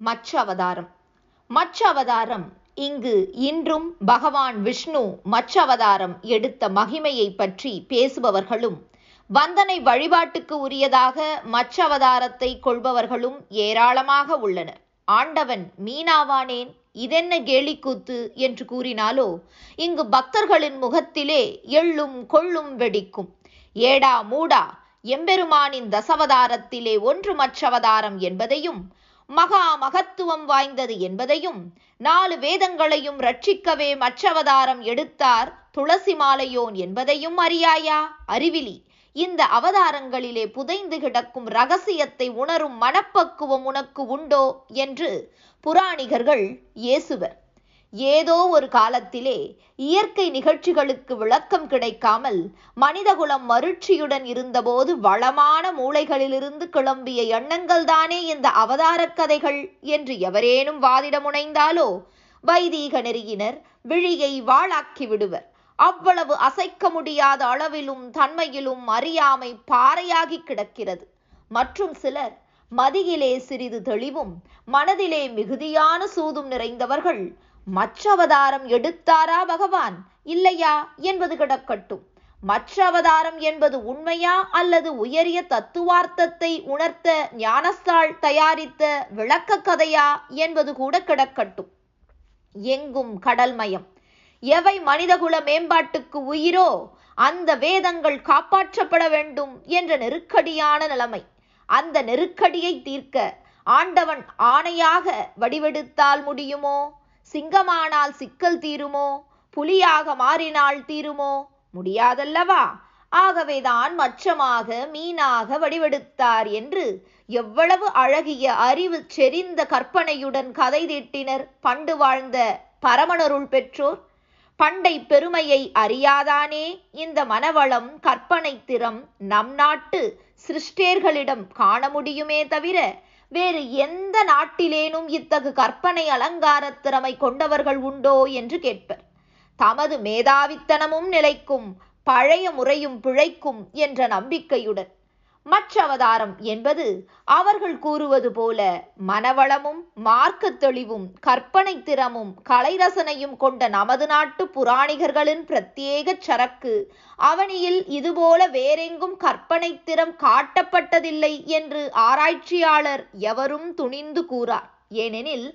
மச்ச அவதாரம் மச்ச அவதாரம் இங்கு இன்றும் பகவான் விஷ்ணு மச்ச அவதாரம் எடுத்த மகிமையை பற்றி பேசுபவர்களும் வந்தனை வழிபாட்டுக்கு உரியதாக மச்ச அவதாரத்தை கொள்பவர்களும் ஏராளமாக உள்ளனர். ஆண்டவன் மீனாவானேன் இதென்ன கேலிக்கூத்து என்று கூறினாலோ இங்கு பக்தர்களின் முகத்திலே எள்ளும் கொள்ளும் வெடிக்கும். ஏடா மூடா எம்பெருமானின் தசவதாரத்திலே ஒன்று மற்றவதாரம் என்பதையும் மகா மகத்துவம் வாய்ந்தது என்பதையும் நாலு வேதங்களையும் ரட்சிக்கவே மற்றவதாரம் எடுத்தார் துளசி மாலையோன் என்பதையும் அறியாயா? அறிவிலி. இந்த அவதாரங்களிலே புதைந்து கிடக்கும் ரகசியத்தை உணரும் மனப்பக்குவம் உனக்கு உண்டோ? என்று புராணிகர்கள் ஏசுவர் ஏதோ ஒரு காலத்திலே இயற்கை நிகழ்ச்சிகளுக்கு விளக்கம் கிடைக்காமல் மனிதகுலம் மருட்சியுடன் இருந்தபோது வளமான மூளைகளிலிருந்து கிளம்பிய எண்ணங்கள் தானே இந்த அவதார கதைகள் என்று எவரேனும் வாதிட முனைந்தாலோ வைதீக நெறியினர் விழியை வாளாக்கி விடுவர். அவ்வளவு அசைக்க முடியாத அளவிலும் தன்மையிலும் அறியாமை பாறையாகி கிடக்கிறது. மற்றும் சிலர் மதியிலே சிறிது தெளிவும் மனதிலே மிகுதியான சூதும் நிறைந்தவர்கள் மற்ற அவதாரம் எடுத்தாரா பகவான்? இல்லையா? என்பது கிடக்கட்டும். மற்ற அவதாரம் என்பது உண்மையா அல்லது உயரிய தத்துவார்த்தத்தை உணர்த்த ஞானஸ்தாள் தயாரித்த விளக்க கதையா என்பது கூட கிடக்கட்டும். எங்கும் கடல்மயம் எவை மனிதகுல மேம்பாட்டுக்கு உயிரோ அந்த வேதங்கள் காப்பாற்றப்பட வேண்டும் என்ற நெருக்கடியான நிலைமை. அந்த நெருக்கடியை தீர்க்க ஆண்டவன் ஆணையாக வடிவெடுத்தால் முடியுமோ? சிங்கமானால் சிக்கல் தீருமோ? புலியாக மாறினால் தீருமோ? முடியாதல்லவா? ஆகவேதான் மச்சமாக மீனாக வடிவெடுத்தார் என்று எவ்வளவு அழகிய அறிவு செறிந்த கற்பனையுடன் கதை தீட்டினர் பண்டு வாழ்ந்த பரமணருள் பெற்றோர். பண்டை பெருமையை அறியாதானே? இந்த மனவளம் கற்பனை திறம் நம் நாட்டு சிருஷ்டேர்களிடம் காண முடியுமே தவிர வேறு எந்த நாட்டிலேனும் இத்தகு கற்பனை அலங்கார திறமை கொண்டவர்கள் உண்டோ என்று கேட்பர். தமது மேதாவித்தனமும் நிலைக்கும் பழைய முறையும் பிழைக்கும் என்ற நம்பிக்கையுடன் மற்ற அவதாரம் என்பது அவர்கள் கூறுவது போல மனவளமும் மார்க்க தெளிவும் கற்பனை திறமும் கலைரசனையும் கொண்ட நமது நாட்டு புராணிகர்களின் பிரத்யேக சரக்கு. அவனியில் இதுபோல வேறெங்கும் கற்பனை திறம் காட்டப்பட்டதில்லை என்று ஆராய்ச்சியாளர் எவரும் துணிந்து கூறார். ஏனெனில்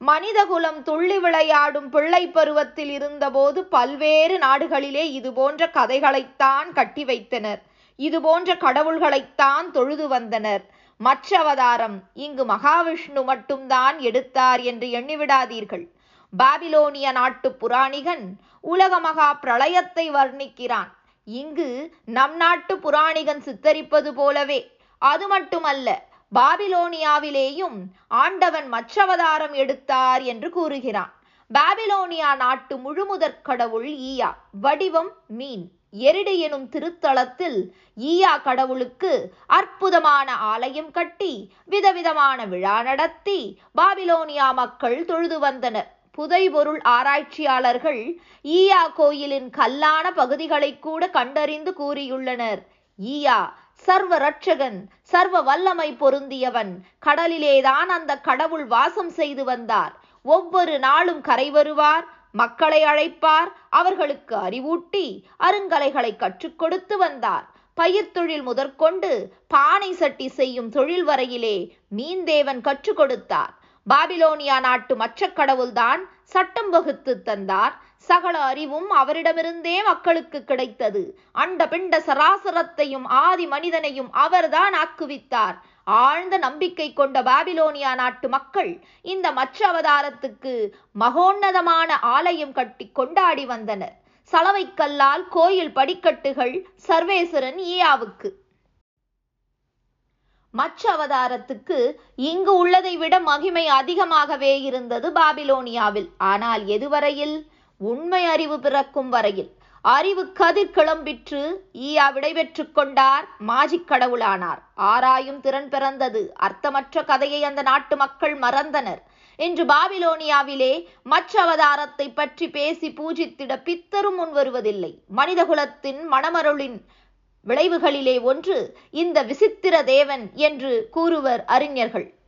மனிதகுலம் துள்ளி விளையாடும் பிள்ளை பருவத்தில் இருந்தபோது பல்வேறு நாடுகளிலே இதுபோன்ற கதைகளைத்தான் கட்டி வைத்தனர். இது போன்ற கடவுள்களைத்தான் தொழுது வந்தனர். மற்ற அவதாரம் இங்கு மகாவிஷ்ணு மட்டும்தான் எடுத்தார் என்று எண்ணிவிடாதீர்கள். பாபிலோனிய நாட்டு புராணிகன் உலக மகா பிரளயத்தை வர்ணிக்கிறான். இங்கு நம் நாட்டு புராணிகன் சித்தரிப்பது போலவே அது மட்டுமல்ல பாபிலோனியாவிலேயும் ஆண்டவன் மற்றவதாரம் எடுத்தார் என்று கூறுகிறான். பாபிலோனியா நாட்டு முழுமுதற் கடவுள் ஈயா. வடிவம் மீன். எரிடு எனும் திருத்தலத்தில் ஈயா கடவுளுக்கு அற்புதமான ஆலயம் கட்டி விதவிதமான விழா நடத்தி பாபிலோனியா மக்கள் தொழுது வந்தனர். புதைபொருள் ஆராய்ச்சியாளர்கள் ஈயா கோயிலின் கல்லான பகுதிகளை கூட கண்டறிந்து கூறியுள்ளனர். ஈயா சர்வ ரட்சகன் சர்வ வல்லமை பொருந்தியவன் கடலிலேதான் அந்த கடவுள் வாசம் செய்து வந்தார். ஒவ்வொரு நாளும் கரை வருவார் மக்களை அழைப்பார் அவர்களுக்கு அறிவூட்டி அருங்கலைகளை கற்றுக் கொடுத்து வந்தார். பயிர் தொழில் முதற்கொண்டு பானை சட்டி செய்யும் தொழில் வரையிலே மீன்தேவன் கற்றுக் கொடுத்தார். பாபிலோனியா நாட்டு மற்ற கடவுள்தான் சட்டம் வகுத்து தந்தார். சகல அறிவும் அவரிடமிருந்தே மக்களுக்கு கிடைத்தது. அண்ட பிண்ட சராசரத்தையும் ஆதி மனிதனையும் அவர்தான் ஆக்குவித்தார். ஆழ்ந்த நம்பிக்கை கொண்ட பாபிலோனியா நாட்டு மக்கள் இந்த மற்ற அவதாரத்துக்கு மகோன்னதமான ஆலயம் கட்டி கொண்டாடி வந்தனர். சலவைக்கல்லால் கோயில் படிக்கட்டுகள் சர்வேஸ்வரன் ஈயாவுக்கு. மற்ற அவதாரத்துக்கு இங்கு உள்ளதை விட மகிமை அதிகமாகவே இருந்தது பாபிலோனியாவில். ஆனால் எதுவரையில்? உண்மை அறிவு பிறக்கும் வரையில். அறிவு கதிர் கிளம்பிற்று ஈயா விடைபெற்று கொண்டார் மாஜிக் கடவுளானார். ஆராயும் திறன் பிறந்தது அர்த்தமற்ற கதையை அந்த நாட்டு மக்கள் மறந்தனர். இன்று பாபிலோனியாவிலே மற்ற அவதாரத்தை பற்றி பேசி பூஜித்திட பித்தரும் முன் வருவதில்லை. மனிதகுலத்தின் மணமருளின் விளைவுகளிலே ஒன்று இந்த விசித்திர தேவன் என்று கூறுவர் அறிஞர்கள்.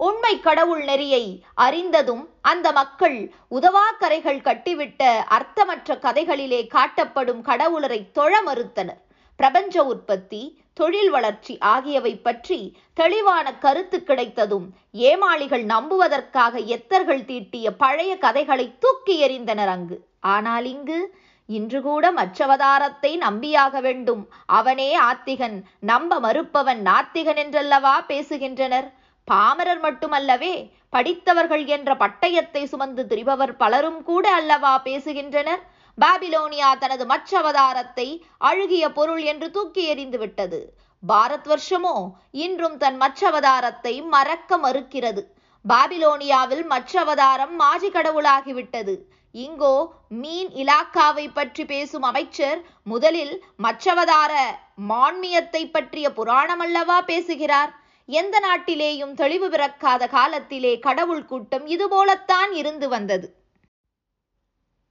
உண்மை கடவுள் நெறியை அறிந்ததும் அந்த மக்கள் உதவாக்கரைகள் கட்டிவிட்ட அர்த்தமற்ற கதைகளிலே காட்டப்படும் கடவுளரை தொழ மறுத்தனர். பிரபஞ்ச உற்பத்தி தொழில் வளர்ச்சி ஆகியவை பற்றி தெளிவான கருத்து கிடைத்ததும் ஏமாளிகள் நம்புவதற்காக எத்தர்கள் தீட்டிய பழைய கதைகளை தூக்கி எறிந்தனர் அங்கு. ஆனால் இங்கு இன்று கூட மற்றவதாரத்தை நம்பியாக வேண்டும். அவனே ஆத்திகன் நம்ப மறுப்பவன் நாத்திகன் என்றல்லவா பேசுகின்றனர்? பாமரர் மட்டுமல்லவே படித்தவர்கள் என்ற பட்டயத்தை சுமந்து திரிபவர் பலரும் கூட அல்லவா பேசுகின்றனர். பாபிலோனியா தனது மச்சவதாரத்தை அழுகிய பொருள் என்று தூக்கி எறிந்து விட்டது. பாரத் வருஷமோ இன்றும் தன் மற்றவதாரத்தை மறக்க மறுக்கிறது. பாபிலோனியாவில் மற்றவதாரம் மாஜி கடவுளாகிவிட்டது இங்கோ மீன் இலாக்காவை பற்றி பேசும் அமைச்சர் முதலில் மச்சவதார மான்மியத்தை பற்றிய புராணம் அல்லவா பேசுகிறார். எந்த நாட்டிலேயும் தெளிவு பிறக்காத காலத்திலே கடவுள் கூட்டம் இதுபோலத்தான் இருந்து வந்தது.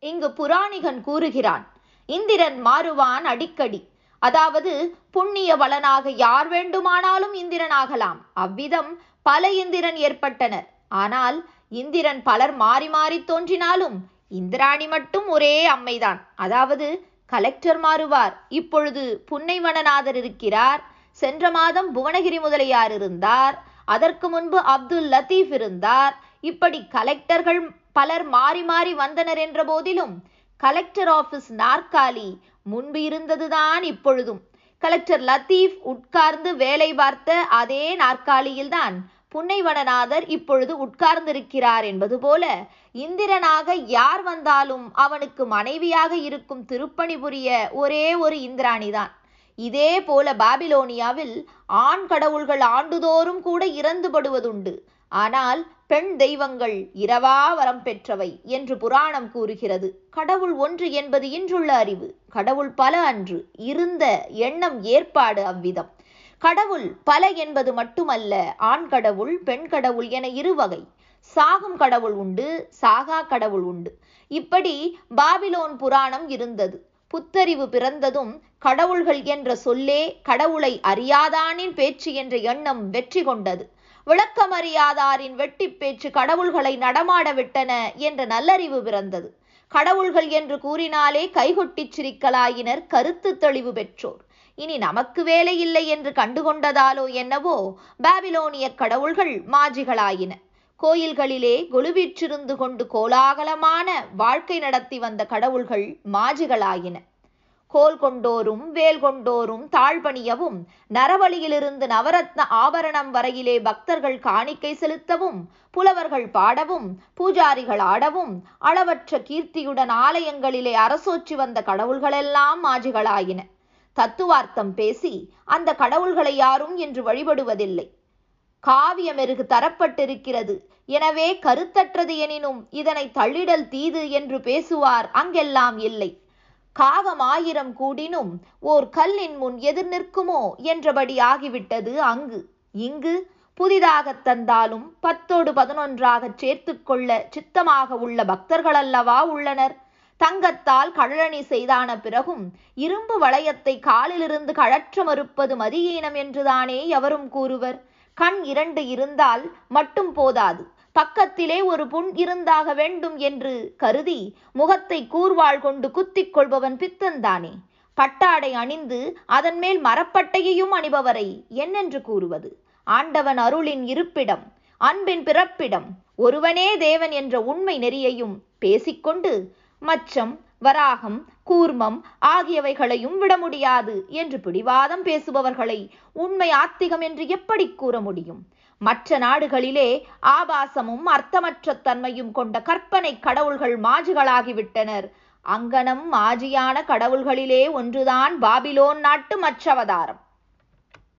இங்கு புராணிகன் கூறுகிறான் இந்திரன் மாறுவான் அடிக்கடி. அதாவது புண்ணிய பலனாக யார் வேண்டுமானாலும் இந்திரனாகலாம். அவ்விதம் பல இந்திரன் ஏற்பட்டனர். ஆனால் இந்திரன் பலர் மாறி மாறி தோன்றினாலும் இந்திராணி மட்டும் ஒரே அம்மைதான். அதாவது கலெக்டர் மாறுவார். இப்பொழுது புன்னைவனநாதர் இருக்கிறார். சென்ற மாதம் புவனகிரி முதலியார் இருந்தார். அதற்கு முன்பு அப்துல் லத்தீப் இருந்தார். இப்படி கலெக்டர்கள் பலர் மாறி மாறி வந்தனர் என்ற போதிலும் கலெக்டர் ஆபீஸ் நாற்காலி முன்பு இருந்ததுதான் இப்பொழுதும். கலெக்டர் லத்தீப் உட்கார்ந்து வேலை பார்த்த அதே நாற்காலியில்தான் புன்னைவனநாதர் இப்பொழுது உட்கார்ந்திருக்கிறார் என்பது போல இந்திரனாக யார் வந்தாலும் அவனுக்கு மனைவியாக இருக்கும் திருப்பணி புரிய ஒரே ஒரு இந்திராணிதான். இதே போல பாபிலோனியாவில் ஆண் கடவுள்கள் ஆண்டுதோறும் கூட இறந்துபடுவதுண்டு. ஆனால் பெண் தெய்வங்கள் இரவா வரம் பெற்றவை என்று புராணம் கூறுகிறது. கடவுள் ஒன்று என்பது இன்றுள்ள அறிவு. கடவுள் பல அன்று. இருந்த எண்ணம் ஏற்பாடு அவ்விதம். கடவுள் பல என்பது மட்டுமல்ல ஆண் கடவுள் பெண் கடவுள் என இருவகை சாகும் கடவுள் உண்டு சாகா கடவுள் உண்டு. இப்படி பாபிலோன் புராணம் இருந்தது. புத்தறிவு பிறந்ததும் கடவுள்கள் என்ற சொல்லே கடவுளை அறியாதானின் பேச்சு என்ற எண்ணம் வெற்றி கொண்டது. விளக்கமறியாதாரின் வெட்டி பேச்சு கடவுள்களை நடமாட விட்டன என்ற நல்லறிவு பிறந்தது. கடவுள்கள் என்று கூறினாலே கைகொட்டிச் சிரிக்கலாயினர் கருத்து தெளிவு பெற்றோர். இனி நமக்கு வேலை இல்லை என்று கண்டுகொண்டதாலோ என்னவோ பாபிலோனிய கடவுள்கள் மாஜிகளாயின. கோயில்களிலே குழுவிற்றிருந்து கொண்டு கோலாகலமான வாழ்க்கை நடத்தி வந்த கடவுள்கள் மாஜிகளாயின. கோல் கொண்டோரும் வேல் கொண்டோரும் தாழ்பணியவும் நரவழியிலிருந்து நவரத்ன ஆபரணம் வரையிலே பக்தர்கள் காணிக்கை செலுத்தவும் புலவர்கள் பாடவும் பூஜாரிகள் ஆடவும் அளவற்ற கீர்த்தியுடன் ஆலயங்களிலே அரசோற்றி வந்த கடவுள்களெல்லாம் மாஜிகளாயின. தத்துவார்த்தம் பேசி அந்த கடவுள்களை யாரும் இன்று வழிபடுவதில்லை. காவியமெருகு தரப்பட்டிருக்கிறது. எனவே கருத்தற்றது எனினும் இதனை தள்ளிடல் தீது என்று பேசுவார் அங்கெல்லாம் இல்லை. காகம் ஆயிரம் கூடினும் ஓர் கல்லின் முன் எதிர் நிற்குமோ என்றபடி ஆகிவிட்டது அங்கு. இங்கு புதிதாக தந்தாலும் பத்தோடு பதினொன்றாக சேர்த்து கொள்ள சித்தமாக உள்ள பக்தர்கள் அல்லவா உள்ளனர்? தங்கத்தால் கழனி செய்தான பிறகும் இரும்பு வளையத்தை காலிலிருந்து கழற்ற மறுப்பது மதியீனம் என்றுதானே எவரும் கூறுவர்? கண் இரண்டு இருந்தால் மட்டும் போதாது. பக்கத்திலே ஒரு புண் இருந்தாக வேண்டும் என்று கருதி முகத்தை கூர்வாள் கொண்டு குத்திக் கொள்பவன் பித்தன்தானே பட்டாடை அணிந்து அதன் மேல் மரப்பட்டையையும் அணிபவரை என்னென்று கூறுவது? ஆண்டவன் அருளின் இருப்பிடம் அன்பின் பிறப்பிடம் ஒருவனே தேவன் என்ற உண்மை நெறியையும் பேசிக்கொண்டு மச்சம் வராகம் கூர்மம் ஆகியவைகளையும் விட முடியாது என்று பிடிவாதம் பேசுபவர்களை உண்மை ஆத்திகம் என்று எப்படி கூற முடியும்? மற்ற நாடுகளிலே ஆபாசமும் அர்த்தமற்ற தன்மையும் கொண்ட கற்பனை கடவுள்கள் மாஜிகளாகிவிட்டனர். அங்கனம் மாஜியான கடவுள்களிலே ஒன்றுதான் பாபிலோன் நாட்டு மற்றவதாரம்.